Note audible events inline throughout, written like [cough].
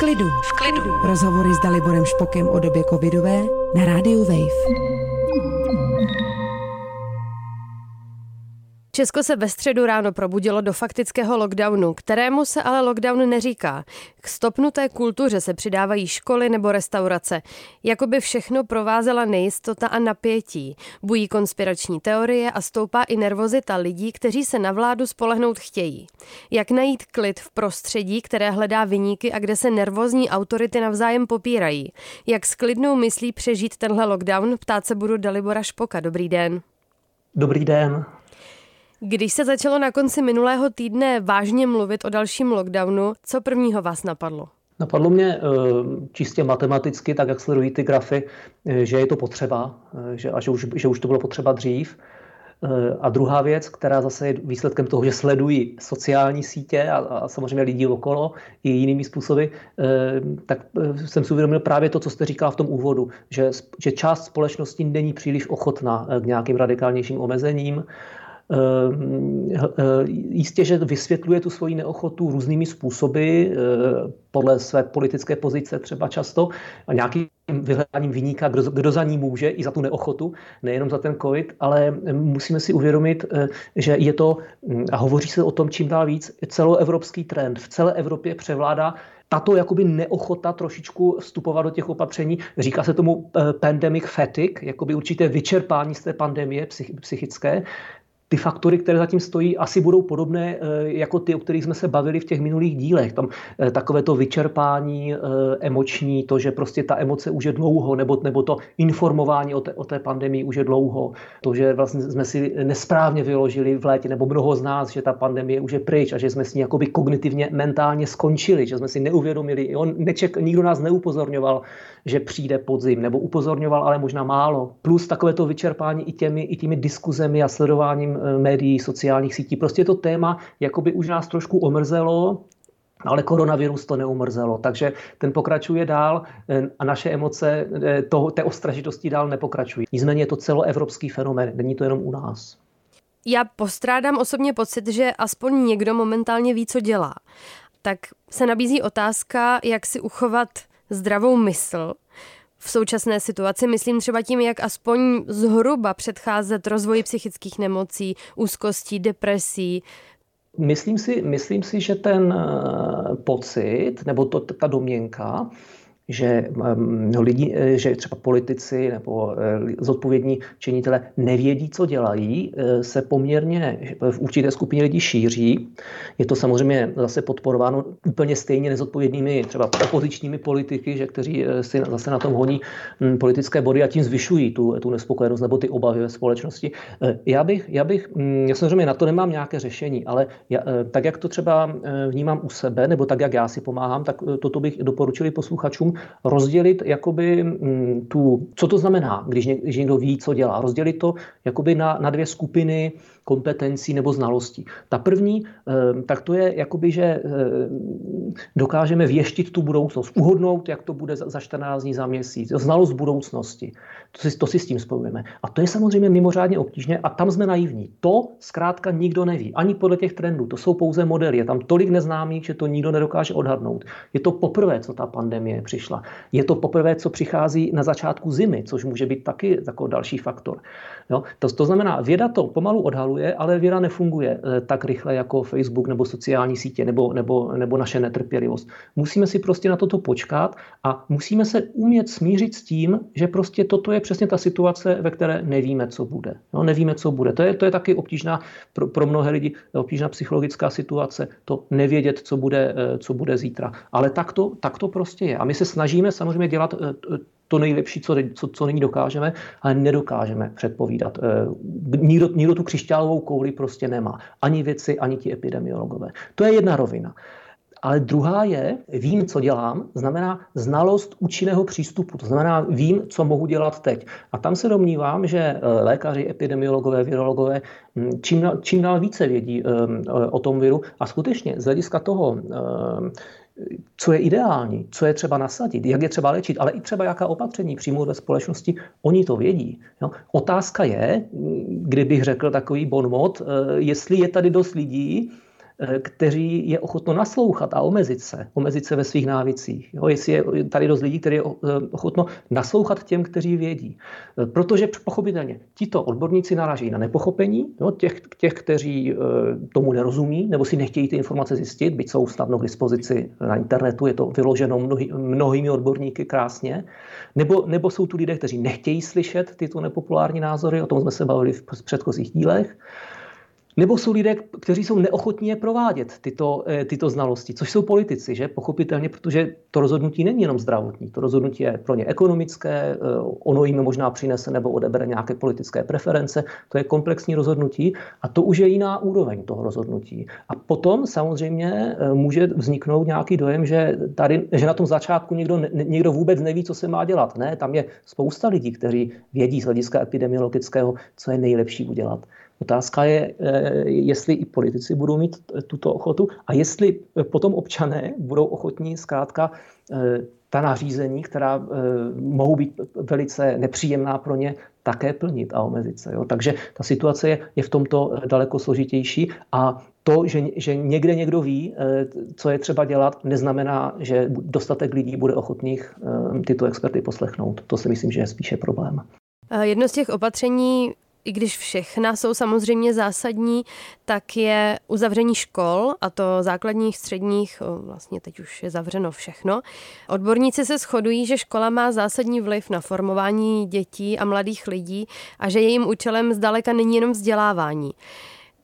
klidu. V klidu. Rozhovory s Daliborem Špokem o době covidové na rádiu Wave. Česko se ve středu ráno probudilo do faktického lockdownu, kterému se ale lockdown neříká. K stopnuté kultuře se přidávají školy nebo restaurace. Jakoby všechno provázela nejistota a napětí. Bují konspirační teorie a stoupá i nervozita lidí, kteří se na vládu spolehnout chtějí. Jak najít klid v prostředí, které hledá vyníky a kde se nervózní autority navzájem popírají? Jak s klidnou myslí přežít tenhle lockdown? Ptát se budu Dalibora Špoka. Dobrý den. Dobrý den. Když se začalo na konci minulého týdne vážně mluvit o dalším lockdownu, co prvního vás napadlo? Napadlo mě eh, čistě matematicky, tak jak sledují ty grafy, eh, že je to potřeba eh, že, a že už, že už to bylo potřeba dřív. A druhá věc, která zase je výsledkem toho, že sledují sociální sítě a, a samozřejmě lidi okolo i jinými způsoby, tak jsem si uvědomil právě to, co jste říkala v tom úvodu, že, že část společnosti není příliš ochotná k nějakým radikálnějším omezením jistě, že vysvětluje tu svoji neochotu různými způsoby, eh, podle své politické pozice třeba často, a nějakým vyhledáním vyníka, kdo, kdo za ní může, i za tu neochotu, nejenom za ten COVID, ale musíme si uvědomit, eh, že je to, hm, a hovoří se o tom čím dál víc, celoevropský trend. V celé Evropě převládá tato jakoby neochota trošičku vstupovat do těch opatření. Říká se tomu pandemic fatigue, jakoby určité vyčerpání z té pandemie psychické ty faktory, které zatím stojí, asi budou podobné eh, jako ty, o kterých jsme se bavili v těch minulých dílech. Tam eh, takové to vyčerpání eh, emoční, to, že prostě ta emoce už je dlouho, nebo, nebo to informování o té, o té pandemii už je dlouho, to, že vlastně jsme si nesprávně vyložili v létě, nebo mnoho z nás, že ta pandemie už je pryč a že jsme s ní jakoby kognitivně, mentálně skončili, že jsme si neuvědomili, on neček, nikdo nás neupozorňoval, že přijde podzim, nebo upozorňoval, ale možná málo. Plus takové to vyčerpání i těmi, i těmi diskuzemi a sledováním médií, sociálních sítí. Prostě to téma jakoby už nás trošku omrzelo, ale koronavirus to neumrzelo, takže ten pokračuje dál eh, a naše emoce eh, toho, té ostražitosti dál nepokračují. Nicméně je to celoevropský fenomén, není to jenom u nás. Já postrádám osobně pocit, že aspoň někdo momentálně ví, co dělá. Tak se nabízí otázka, jak si uchovat zdravou mysl v současné situaci. Myslím třeba tím, jak aspoň zhruba předcházet rozvoji psychických nemocí, úzkostí, depresí. Myslím si, myslím si, že ten eh, pocit, nebo to, ta domněnka, že no, lidi, eh, že třeba politici nebo eh, zodpovědní činitele nevědí, co dělají, eh, se poměrně v určité skupině lidí šíří. Je to samozřejmě zase podporováno úplně stejně nezodpovědnými třeba opozičními politiky, že kteří si zase na tom honí hm, politické body a tím zvyšují tu, tu nespokojenost nebo ty obavy ve společnosti. Já bych, já bych, hm, já samozřejmě na to nemám nějaké řešení, ale já, tak, jak to třeba vnímám u sebe, nebo tak, jak já si pomáhám, tak toto bych doporučili posluchačům, rozdělit jakoby mm, tu, co to znamená, když, někdo ví, co dělá, rozdělit to jakoby na, na dvě skupiny kompetencí nebo znalostí. Ta první, eh, tak to je jakoby, že eh, dokážeme věštit tu budoucnost, uhodnout, jak to bude za 14 dní, za měsíc, znalost budoucnosti. To si, to si s tím spojujeme. A to je samozřejmě mimořádně obtížné a tam jsme naivní. To zkrátka nikdo neví, ani podle těch trendů. To jsou pouze modely. Je tam tolik neznámých, že to nikdo nedokáže odhadnout. Je to poprvé, co ta pandemie přišla. Je to poprvé, co přichází na začátku zimy, což může být taky jako další faktor. Jo? To, to znamená, věda to pomalu odhaluje, ale věda nefunguje eh, tak rychle jako Facebook nebo sociální sítě nebo, nebo, nebo naše netrpělivost. Musíme si prostě na toto počkat a musíme se umět smířit s tím, že prostě toto je přesně ta situace, ve které nevíme, co bude. No, nevíme, co bude. To je, to je taky obtížná pro, pro mnohé lidi obtížná psychologická situace, to nevědět, co bude, eh, co bude zítra. Ale tak to, tak to prostě je. A my se snažíme samozřejmě dělat eh, to nejlepší, co, co, co nyní dokážeme, ale nedokážeme předpovídat. Eh, nikdo, nikdo tu křišťálovou kouli prostě nemá. Ani věci, ani ti epidemiologové. To je jedna rovina. Ale druhá je, vím, co dělám, znamená znalost účinného přístupu. To znamená, vím, co mohu dělat teď. A tam se domnívám, že eh, lékaři, epidemiologové, virologové hm, čím, čím dál více vědí um, o tom viru. A skutečně z hlediska toho, um, co je ideální, co je třeba nasadit, jak je třeba léčit, ale i třeba jaká opatření přijmout ve společnosti, oni to vědí. Jo? Otázka je, kdybych řekl takový bonmot, jestli je tady dost lidí, kteří je ochotno naslouchat a omezit se, omezit se ve svých návicích. Jo, jestli je tady dost lidí, kteří je ochotno naslouchat těm, kteří vědí. Protože pochopitelně tito odborníci naraží na nepochopení jo, těch, těch, kteří tomu nerozumí nebo si nechtějí ty informace zjistit, byť jsou snadno k dispozici na internetu, je to vyloženo mnohý, mnohými odborníky krásně, nebo, nebo jsou tu lidé, kteří nechtějí slyšet tyto nepopulární názory, o tom jsme se bavili v předchozích dílech, nebo jsou lidé, kteří jsou neochotní je provádět tyto, eh, tyto znalosti, což jsou politici, že? Pochopitelně, protože to rozhodnutí není jenom zdravotní, to rozhodnutí je pro ně ekonomické, eh, ono jim možná přinese nebo odebere nějaké politické preference, to je komplexní rozhodnutí a to už je jiná úroveň toho rozhodnutí. A potom samozřejmě eh, může vzniknout nějaký dojem, že, tady, že na tom začátku někdo, někdo vůbec neví, co se má dělat. Ne, tam je spousta lidí, kteří vědí z hlediska epidemiologického, co je nejlepší udělat. Otázka je, eh, jestli i politici budou mít tuto ochotu a jestli potom občané budou ochotní zkrátka eh, ta nařízení, která eh, mohou být velice nepříjemná pro ně, také plnit a omezit se. Jo. Takže ta situace je, je v tomto daleko složitější a to, že, že někde někdo ví, co je třeba dělat, neznamená, že dostatek lidí bude ochotných tyto experty poslechnout. To si myslím, že je spíše problém. Jedno z těch opatření i když všechna jsou samozřejmě zásadní, tak je uzavření škol, a to základních, středních, vlastně teď už je zavřeno všechno. Odborníci se shodují, že škola má zásadní vliv na formování dětí a mladých lidí a že jejím účelem zdaleka není jenom vzdělávání.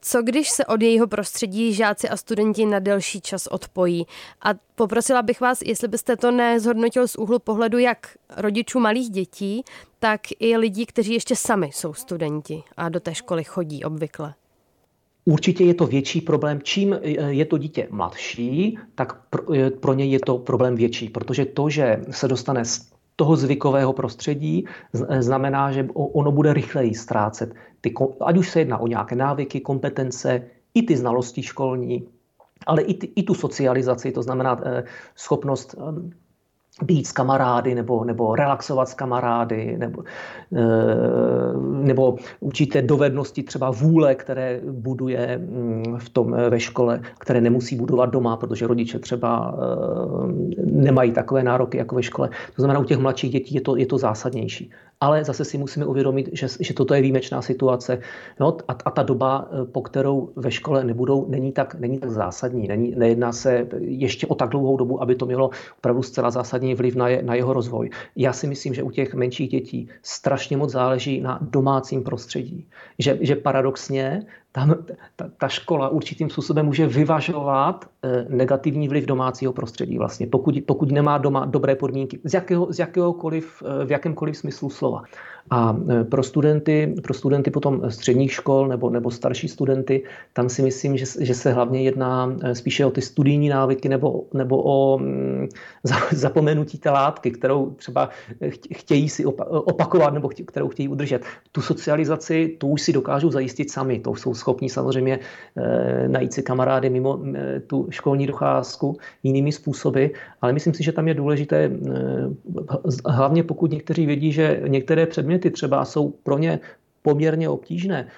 Co když se od jejího prostředí žáci a studenti na delší čas odpojí? A poprosila bych vás, jestli byste to nezhodnotil z úhlu pohledu jak rodičů malých dětí, tak i lidí, kteří ještě sami jsou studenti a do té školy chodí obvykle. Určitě je to větší problém. Čím je to dítě mladší, tak pro něj je to problém větší, protože to, že se dostane z toho zvykového prostředí, znamená, že ono bude rychleji ztrácet ty, ať už se jedná o nějaké návyky, kompetence, i ty znalosti školní, ale i, ty, i tu socializaci, to znamená eh, schopnost eh, být s kamarády nebo, nebo relaxovat s kamarády nebo, eh, nebo určité dovednosti třeba vůle, které buduje mm, v tom ve škole, které nemusí budovat doma, protože rodiče třeba nemají takové nároky jako ve škole. To znamená, u těch mladších dětí je to, je to zásadnější ale zase si musíme uvědomit, že, že toto je výjimečná situace no, a, a ta doba, eh, po kterou ve škole nebudou, není tak, není tak zásadní. Není, nejedná se ještě o tak dlouhou dobu, aby to mělo opravdu zcela zásadní vliv na, je, na jeho rozvoj. Já si myslím, že u těch menších dětí strašně moc záleží na domácím prostředí. Že, že paradoxně tam ta, ta škola určitým způsobem může vyvažovat eh, negativní vliv domácího prostředí vlastně, pokud, pokud nemá doma dobré podmínky, z, jakého, z jakéhokoliv, eh, v jakémkoliv smyslu slova. A e, pro studenty, pro studenty potom středních škol nebo, nebo starší studenty, tam si myslím, že, že se hlavně jedná e, spíše o ty studijní návyky nebo, nebo o mm, zapomenutí té látky, kterou třeba chtějí si opakovat nebo kterou chtějí udržet. Tu socializaci, tu už si dokážou zajistit sami. To jsou schopni samozřejmě e, najít si kamarády mimo tu školní docházku jinými způsoby, ale myslím si, že tam je důležité, hlavně pokud někteří vědí, že některé předměty předměty třeba jsou pro ně poměrně obtížné,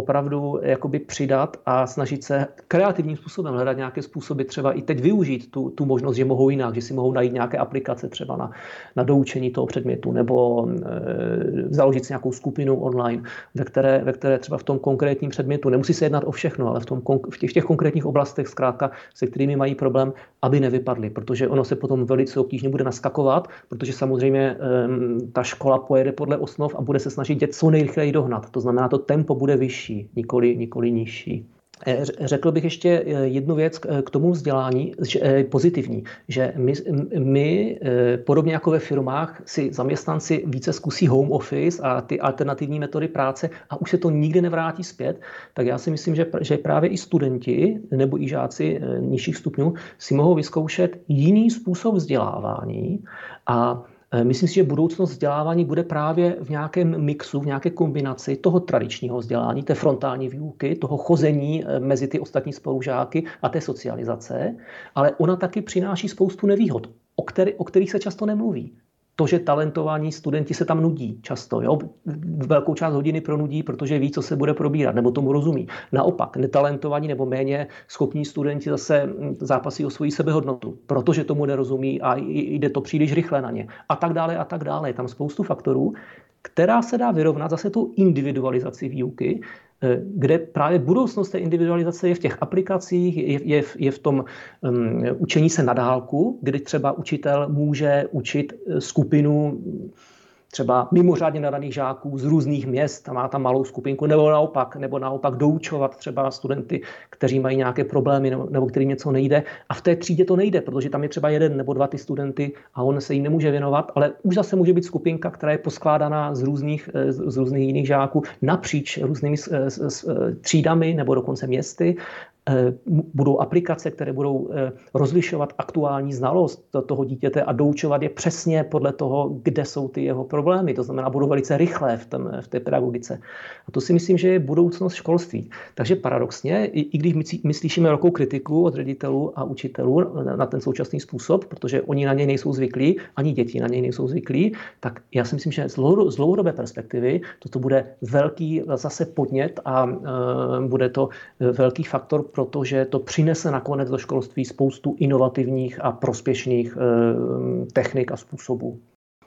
opravdu jakoby přidat a snažit se kreativním způsobem hledat nějaké způsoby, třeba i teď využít tu, tu možnost, že mohou jinak, že si mohou najít nějaké aplikace třeba na, na doučení toho předmětu nebo e, založit si nějakou skupinu online, ve které, ve které třeba v tom konkrétním předmětu, nemusí se jednat o všechno, ale v, tom, v, těch, v těch konkrétních oblastech zkrátka, se kterými mají problém, aby nevypadly, protože ono se potom velice obtížně bude naskakovat, protože samozřejmě e, ta škola pojede podle osnov a bude se snažit dět co nejrychleji dohnat. To znamená, to tempo bude vyšší vyšší, nikoli, nikoli nižší. Eh, řekl bych ještě eh, jednu věc k tomu vzdělání, eh, pozitivní, že my, my, podobně jako ve firmách, si zaměstnanci více zkusí home office a ty alternativní metody práce a už se to nikdy nevrátí zpět, tak já si myslím, že, že právě i studenti nebo i žáci nižších stupňů si mohou vyzkoušet jiný způsob vzdělávání a Eh, myslím si, že budoucnost vzdělávání bude právě v nějakém mixu, v nějaké kombinaci toho tradičního vzdělání, té frontální výuky, toho chození eh, mezi ty ostatní spolužáky a té socializace, ale ona taky přináší spoustu nevýhod, o, který, o kterých se často nemluví to, že talentovaní studenti se tam nudí často. Jo? Velkou část hodiny pronudí, protože ví, co se bude probírat, nebo tomu rozumí. Naopak, netalentovaní nebo méně schopní studenti zase hm, zápasí o svoji sebehodnotu, protože tomu nerozumí a jde to příliš rychle na ně. A tak dále, a tak dále. Je tam spoustu faktorů, která se dá vyrovnat zase tu individualizaci výuky, kde právě budoucnost té individualizace je v těch aplikacích, je, je, je v tom um, učení se na dálku, kdy třeba učitel může učit eh, skupinu třeba mimořádně nadaných žáků z různých měst a má tam malou skupinku, nebo naopak, nebo naopak doučovat třeba studenty, kteří mají nějaké problémy nebo, nebo kterým něco nejde. A v té třídě to nejde, protože tam je třeba jeden nebo dva ty studenty a on se jim nemůže věnovat, ale už zase může být skupinka, která je poskládaná z různých, eh, z různých jiných žáků napříč různými třídami nebo dokonce městy budou aplikace, které budou eh, rozlišovat aktuální znalost toho dítěte a doučovat je přesně podle toho, kde jsou ty jeho problémy. To znamená, budou velice rychlé v, tom, v té pedagogice. A to si myslím, že je budoucnost školství. Takže paradoxně, i, i když my, slyšíme velkou kritiku od ředitelů a učitelů na ten současný způsob, protože oni na něj nejsou zvyklí, ani děti na něj nejsou zvyklí, tak já si myslím, že z, z dlouhodobé perspektivy toto bude velký zase podnět a e, bude to velký faktor protože to přinese nakonec do školství spoustu inovativních a prospěšných eh, technik a způsobů.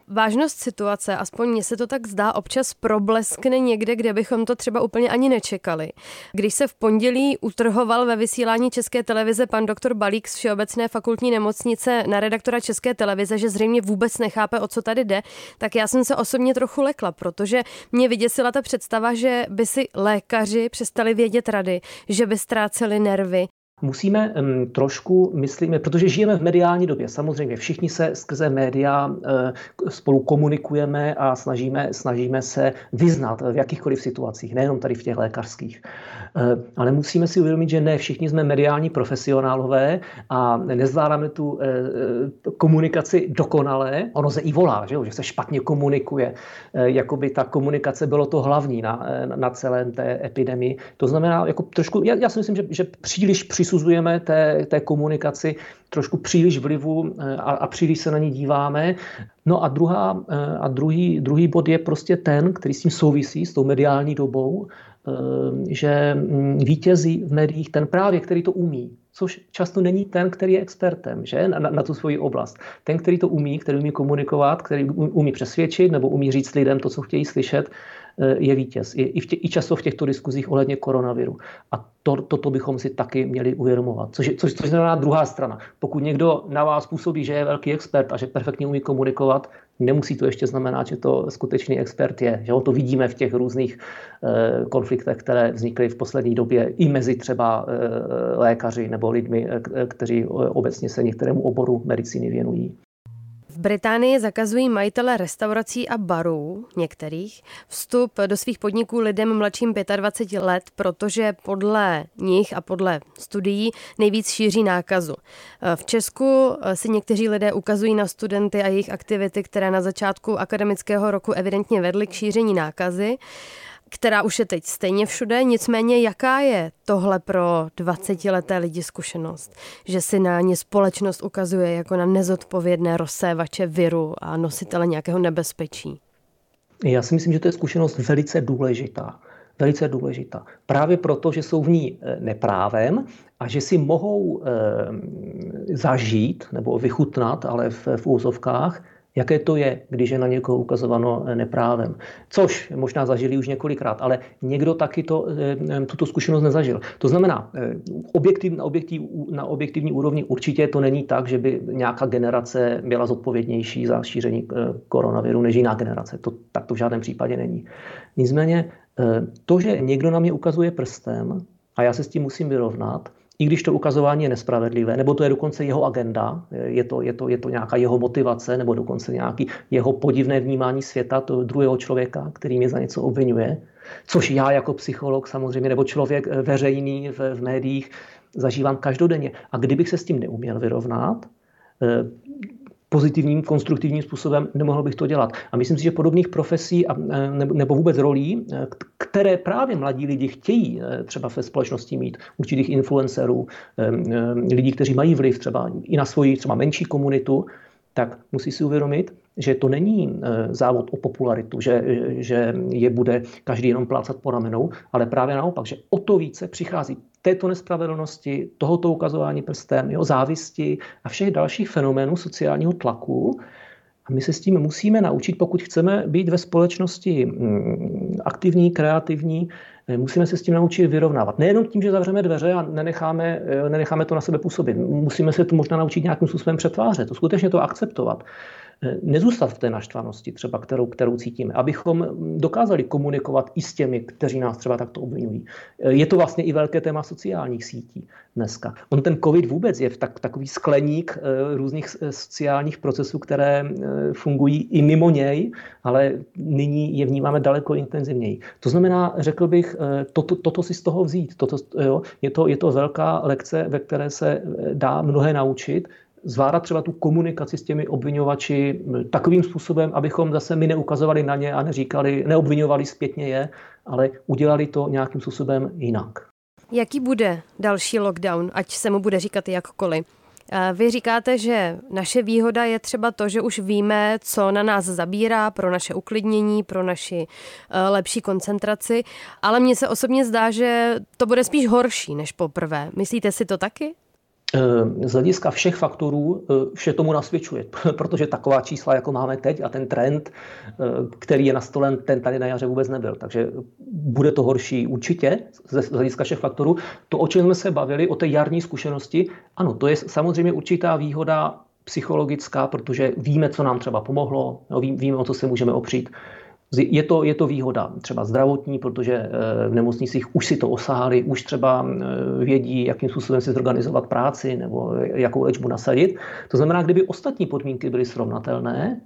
Vážnost situace, aspoň mně se to tak zdá, občas probleskne někde, kde bychom to třeba úplně ani nečekali. Když se v pondělí utrhoval ve vysílání České televize pan doktor Balík z Všeobecné fakultní nemocnice na redaktora České televize, že zřejmě vůbec nechápe, o co tady jde, tak já jsem se osobně trochu lekla, protože mě vyděsila ta představa, že by si lékaři přestali vědět rady, že by ztráceli nervy, musíme um, trošku, myslíme, protože žijeme v mediální době, samozřejmě všichni se skrze média uh, spolu komunikujeme a snažíme, snažíme se vyznat v jakýchkoliv situacích, nejenom tady v těch lékařských. Uh, ale musíme si uvědomit, že ne všichni jsme mediální profesionálové a nezvládáme tu uh, komunikaci dokonale. Ono se i volá, že, že se špatně komunikuje, uh, jako by ta komunikace bylo to hlavní na, na celé té epidemii. To znamená, jako trošku, já, já si myslím, že, že příliš při přisuzujeme té, té komunikaci trošku příliš vlivu eh, a, a příliš se na ní díváme. No a, druhá, eh, a druhý, druhý bod je prostě ten, který s tím souvisí, s tou mediální dobou, eh, že mm, vítězí v médiích ten právě, který to umí což často není ten, který je expertem že? Na, na tu svoji oblast. Ten, který to umí, který umí komunikovat, který umí přesvědčit nebo umí říct lidem to, co chtějí slyšet, je vítěz. I, v tě, I často v těchto diskuzích ohledně koronaviru. A to, toto bychom si taky měli uvědomovat. Což, což, což znamená druhá strana. Pokud někdo na vás působí, že je velký expert a že perfektně umí komunikovat, nemusí to ještě znamenat, že to skutečný expert je. Že to vidíme v těch různých e, konfliktech, které vznikly v poslední době i mezi třeba e, lékaři nebo lidmi, kteří obecně se některému oboru medicíny věnují. V Británii zakazují majitele restaurací a barů některých vstup do svých podniků lidem mladším 25 let, protože podle nich a podle studií nejvíc šíří nákazu. V Česku si někteří lidé ukazují na studenty a jejich aktivity, které na začátku akademického roku evidentně vedly k šíření nákazy která už je teď stejně všude, nicméně jaká je tohle pro 20-leté lidi zkušenost, že si na ně společnost ukazuje jako na nezodpovědné rozsévače viru a nositele nějakého nebezpečí? Já si myslím, že to je zkušenost velice důležitá. Velice důležitá. Právě proto, že jsou v ní eh, neprávem a že si mohou e, zažít nebo vychutnat, ale v, v úzovkách, jaké to je, když je na někoho ukazováno eh, neprávem. Což možná zažili už několikrát, ale někdo taky to, eh, eh, tuto zkušenost nezažil. To znamená, objektiv, na, objektiv, na objektivní úrovni určitě to není tak, že by nějaká generace byla zodpovědnější za šíření koronaviru než jiná generace. To, tak to v žádném případě není. Nicméně to, že někdo na mě ukazuje prstem a já se s tím musím vyrovnat, i když to ukazování je nespravedlivé, nebo to je dokonce jeho agenda, je to, je to, je to nějaká jeho motivace, nebo dokonce nějaký jeho podivné vnímání světa, toho druhého člověka, který mě za něco obvinuje, což já jako psycholog samozřejmě, nebo člověk eh, veřejný v, v médiích zažívám každodenně. A kdybych se s tím neuměl vyrovnat, eh, pozitivním, konstruktivním způsobem, nemohl bych to dělat. A myslím si, že podobných profesí a, e, nebo vůbec rolí, e, které právě mladí lidi chtějí e, třeba ve společnosti mít, určitých influencerů, lidí, kteří mají vliv třeba i na svoji třeba menší komunitu, tak musí si uvědomit, že to není závod o popularitu, že, že je bude každý jenom plácat po ramenou, ale právě naopak, že o to více přichází této nespravedlnosti, tohoto ukazování prstem, jo, závisti a všech dalších fenoménů sociálního tlaku, a my se s tím musíme naučit, pokud chceme být ve společnosti mm, aktivní, kreativní, eh, musíme se s tím naučit vyrovnávat. Nejenom tím, že zavřeme dveře a nenecháme, eh, nenecháme to na sebe působit. Musíme se to možná naučit nějakým způsobem přetvářet, to skutečně to akceptovat. Eh, nezůstat v té naštvanosti, třeba kterou, kterou cítíme, abychom dokázali komunikovat i s těmi, kteří nás třeba takto obvinují. Eh, je to vlastně i velké téma sociálních sítí dneska. On ten COVID vůbec je tak, takový skleník eh, různých sociálních procesů, které fungují i mimo něj, ale nyní je vnímáme daleko intenzivněji. To znamená, řekl bych, toto, toto si z toho vzít. Toto, jo, je, to, je to velká lekce, ve které se dá mnohé naučit, zvládat třeba tu komunikaci s těmi obvinovači takovým způsobem, abychom zase my neukazovali na ně a neříkali, neobvinovali zpětně je, ale udělali to nějakým způsobem jinak. Jaký bude další lockdown, ať se mu bude říkat jakkoliv? Vy říkáte, že naše výhoda je třeba to, že už víme, co na nás zabírá pro naše uklidnění, pro naši e, lepší koncentraci, ale mně se osobně zdá, že to bude spíš horší než poprvé. Myslíte si to taky? Z hlediska všech faktorů eh, vše tomu nasvědčuje, [laughs] protože taková čísla, jako máme teď a ten trend, eh, který je nastolen, ten tady na jaře vůbec nebyl. Takže bude to horší určitě z hlediska všech faktorů. To, o čem jsme se bavili, o té jarní zkušenosti, ano, to je samozřejmě určitá výhoda psychologická, protože víme, co nám třeba pomohlo, víme, o co se můžeme opřít. Je to, je to výhoda třeba zdravotní, protože eh, v nemocnicích už si to osáhli, už třeba eh, vědí, jakým způsobem si zorganizovat práci nebo jakou léčbu nasadit. To znamená, kdyby ostatní podmínky byly srovnatelné,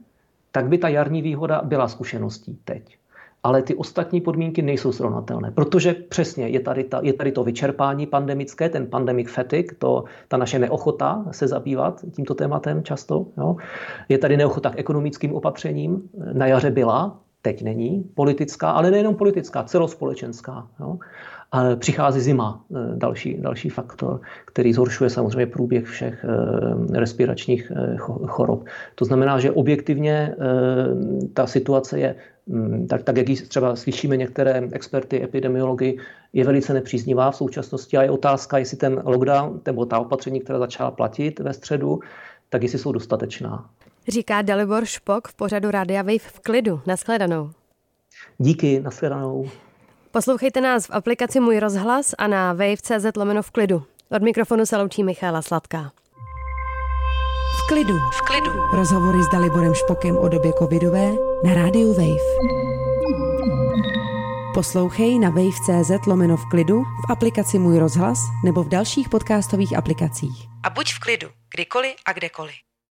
tak by ta jarní výhoda byla zkušeností teď. Ale ty ostatní podmínky nejsou srovnatelné, protože přesně je tady, ta, je tady to vyčerpání pandemické, ten pandemic fatigue, to, ta naše neochota se zabývat tímto tématem často. Jo. Je tady neochota k ekonomickým opatřením. Na jaře byla, teď není politická, ale nejenom politická, celospolečenská. Jo. A přichází zima, e, další, další faktor, který zhoršuje samozřejmě průběh všech e, respiračních e, chorob. To znamená, že objektivně ta situace je, mm, tak, tak jak třeba slyšíme některé experty, epidemiology, je velice nepříznivá v současnosti a je otázka, jestli ten lockdown nebo ta opatření, která začala platit ve středu, tak jestli jsou dostatečná. Říká Dalibor Špok v pořadu Rádia Wave v klidu. Naschledanou. Díky, naschledanou. Poslouchejte nás v aplikaci Můj rozhlas a na wave.cz lomeno v klidu. Od mikrofonu se loučí Michála Sladká. V klidu. V klidu. Rozhovory s Daliborem Špokem o době covidové na rádiu Wave. Poslouchej na wave.cz lomeno v klidu, v aplikaci Můj rozhlas nebo v dalších podcastových aplikacích. A buď v klidu, kdykoliv a kdekoliv.